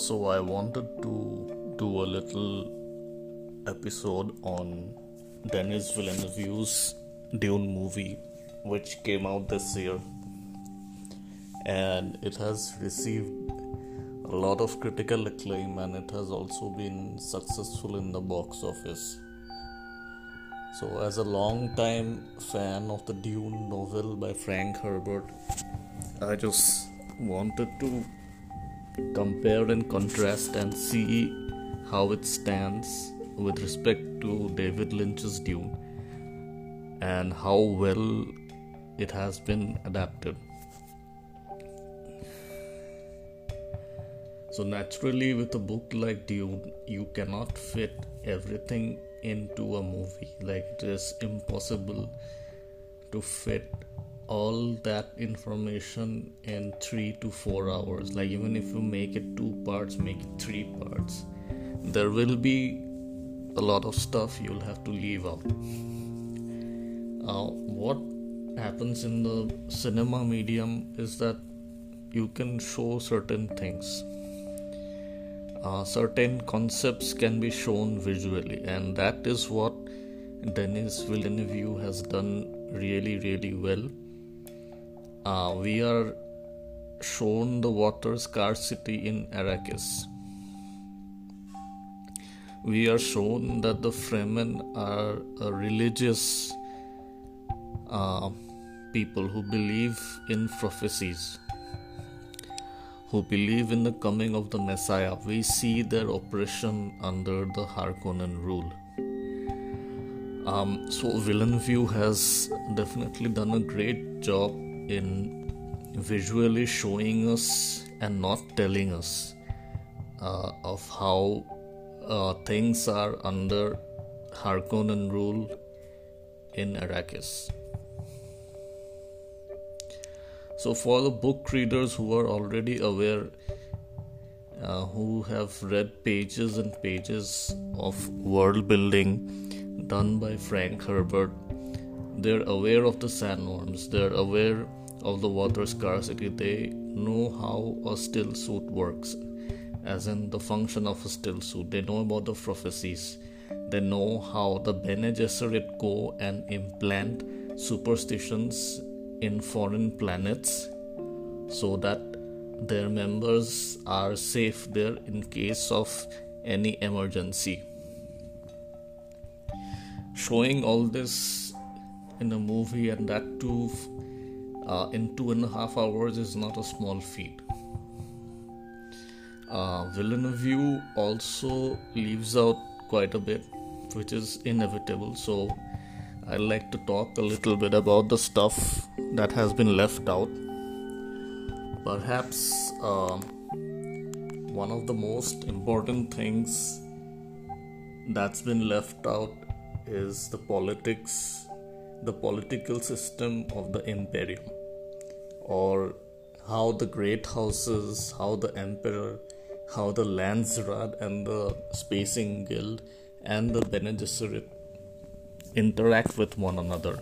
so I wanted to do a little episode on Denis Villeneuve's Dune movie, which came out this year, and it has received a lot of critical acclaim and it has also been successful in the box office. So, as a long time fan of the Dune novel by Frank Herbert, I just wanted to compare and contrast and see how it stands with respect to David Lynch's Dune and how well it has been adapted. So, naturally, with a book like Dune, you cannot fit everything into a movie. Like, it is impossible to fit all that information in three to four hours. Like, even if you make it two parts, make it three parts, there will be a lot of stuff you'll have to leave out. Uh, what happens in the cinema medium is that you can show certain things uh, certain concepts can be shown visually, and that is what Denis Villeneuve has done really, really well. Uh, we are shown the water scarcity in Arrakis. We are shown that the Fremen are a religious uh, people who believe in prophecies who believe in the coming of the Messiah, we see their oppression under the Harkonnen rule. Um, so Villeneuve has definitely done a great job in visually showing us and not telling us uh, of how uh, things are under Harkonnen rule in Arrakis. So, for the book readers who are already aware, uh, who have read pages and pages of world building done by Frank Herbert, they're aware of the sandworms, they're aware of the water scarcity, they know how a still suit works, as in the function of a still suit, they know about the prophecies, they know how the Bene Gesserit go and implant superstitions in foreign planets so that their members are safe there in case of any emergency. Showing all this in a movie and that too uh, in two and a half hours is not a small feat. Uh, Villeneuve also leaves out quite a bit, which is inevitable. So I'd like to talk a little bit about the stuff that has been left out. Perhaps uh, one of the most important things that's been left out is the politics, the political system of the Imperium, or how the great houses, how the Emperor, how the Landsraad and the Spacing Guild and the Bene Gesserit interact with one another.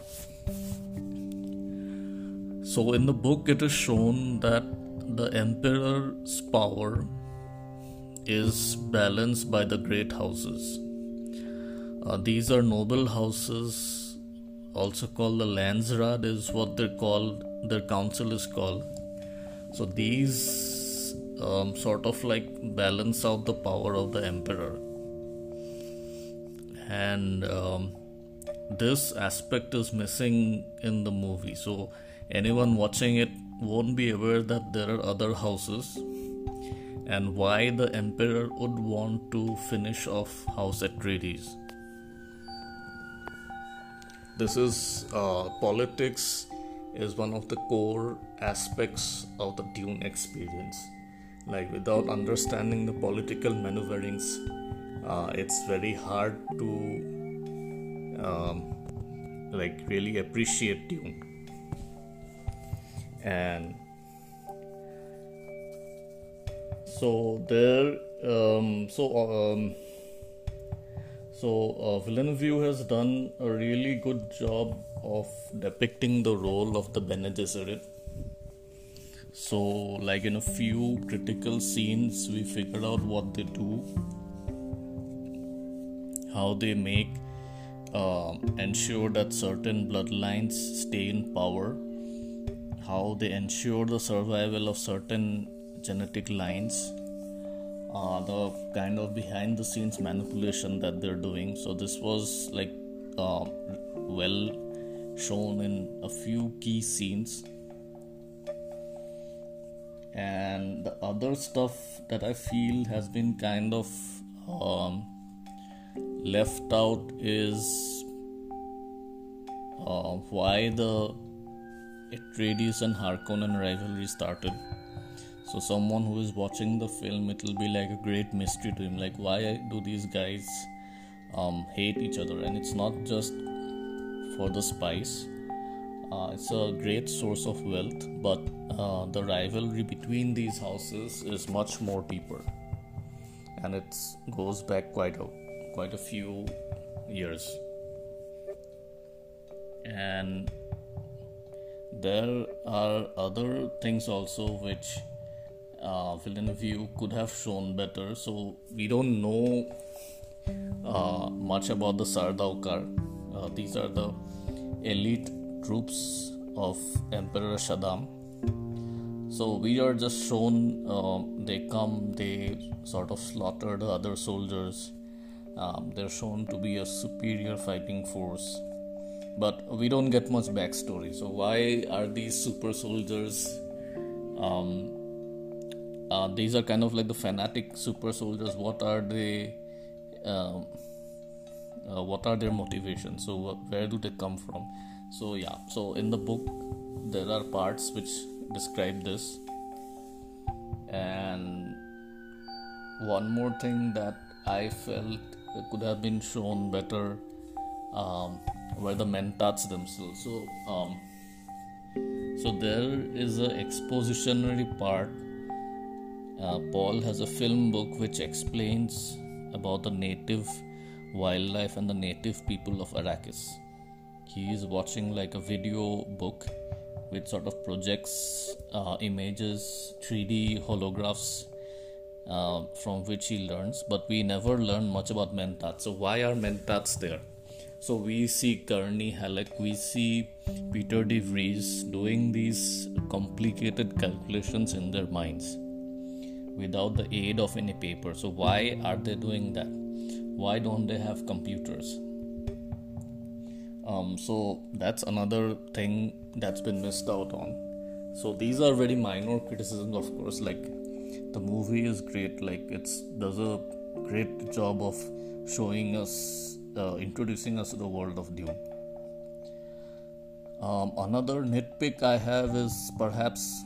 So, in the book, it is shown that the emperor's power is balanced by the great houses. Uh, these are noble houses, also called the Landsraad, is what they're called, their council is called. So, these um, sort of like balance out the power of the emperor. And um, this aspect is missing in the movie. So, anyone watching it won't be aware that there are other houses and why the emperor would want to finish off House Atreides. This is uh, politics is one of the core aspects of the Dune experience. Like without understanding the political maneuverings, uh, it's very hard to um, like really appreciate Dune and so there um, so um, so uh, Villeneuve has done a really good job of depicting the role of the Bene Gesserit. so like in a few critical scenes we figured out what they do how they make uh, ensure that certain bloodlines stay in power how they ensure the survival of certain genetic lines uh, the kind of behind the scenes manipulation that they're doing so this was like uh, well shown in a few key scenes and the other stuff that i feel has been kind of um, left out is uh, why the Atreides and Harkonnen rivalry started. So, someone who is watching the film, it will be like a great mystery to him. Like, why do these guys um, hate each other? And it's not just for the spice, uh, it's a great source of wealth, but uh, the rivalry between these houses is much more deeper and it goes back quite a quite a few years and there are other things also which uh, Villeneuve could have shown better. So we don't know uh, much about the Sardaukar. Uh, these are the elite troops of Emperor Shaddam. So we are just shown uh, they come, they sort of slaughter the other soldiers. Um, they're shown to be a superior fighting force but we don't get much backstory. So why are these super soldiers? Um, uh, these are kind of like the fanatic super soldiers. What are they? Um, uh, what are their motivations? So where do they come from? So yeah. So in the book, there are parts which describe this, and one more thing that I felt could have been shown better um, were the mentats themselves. So, um, so there is a expositionary part. Uh, Paul has a film book which explains about the native wildlife and the native people of Arrakis. He is watching like a video book which sort of projects uh, images, 3D holographs uh, from which he learns, but we never learn much about mentats. So, why are mentats there? So we see Gurney Halleck, we see Piter de Vries doing these complicated calculations in their minds without the aid of any paper. So why are they doing that? Why don't they have computers? Um, so that's another thing that's been missed out on. So these are very minor criticisms, of course. Like the movie is great, like it's does a great job of showing us uh, introducing us to the world of Dune. Um, another nitpick I have is perhaps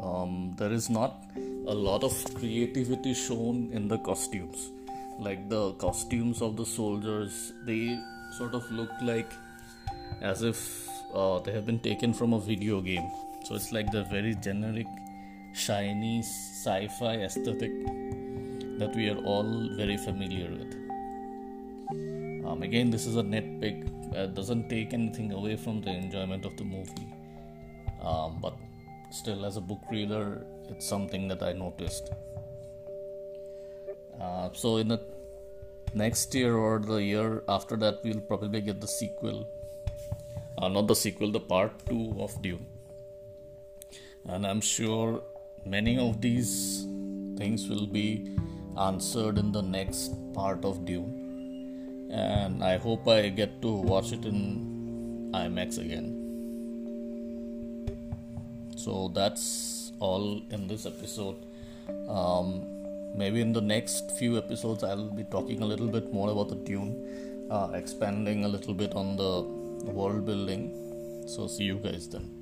um, there is not a lot of creativity shown in the costumes. Like the costumes of the soldiers, they sort of look like as if uh, they have been taken from a video game. So it's like the very generic, shiny sci fi aesthetic that we are all very familiar with. Um, again, this is a nitpick. Uh, doesn't take anything away from the enjoyment of the movie. Um, but still, as a book reader, it's something that I noticed. Uh, so in the next year or the year after that, we'll probably get the sequel. Uh, not the sequel, the part two of Dune. And I'm sure many of these things will be answered in the next part of Dune and I hope I get to watch it in IMAX again. So that's all in this episode. Um, maybe in the next few episodes, I'll be talking a little bit more about the Dune, uh, expanding a little bit on the world building. So, see you guys then.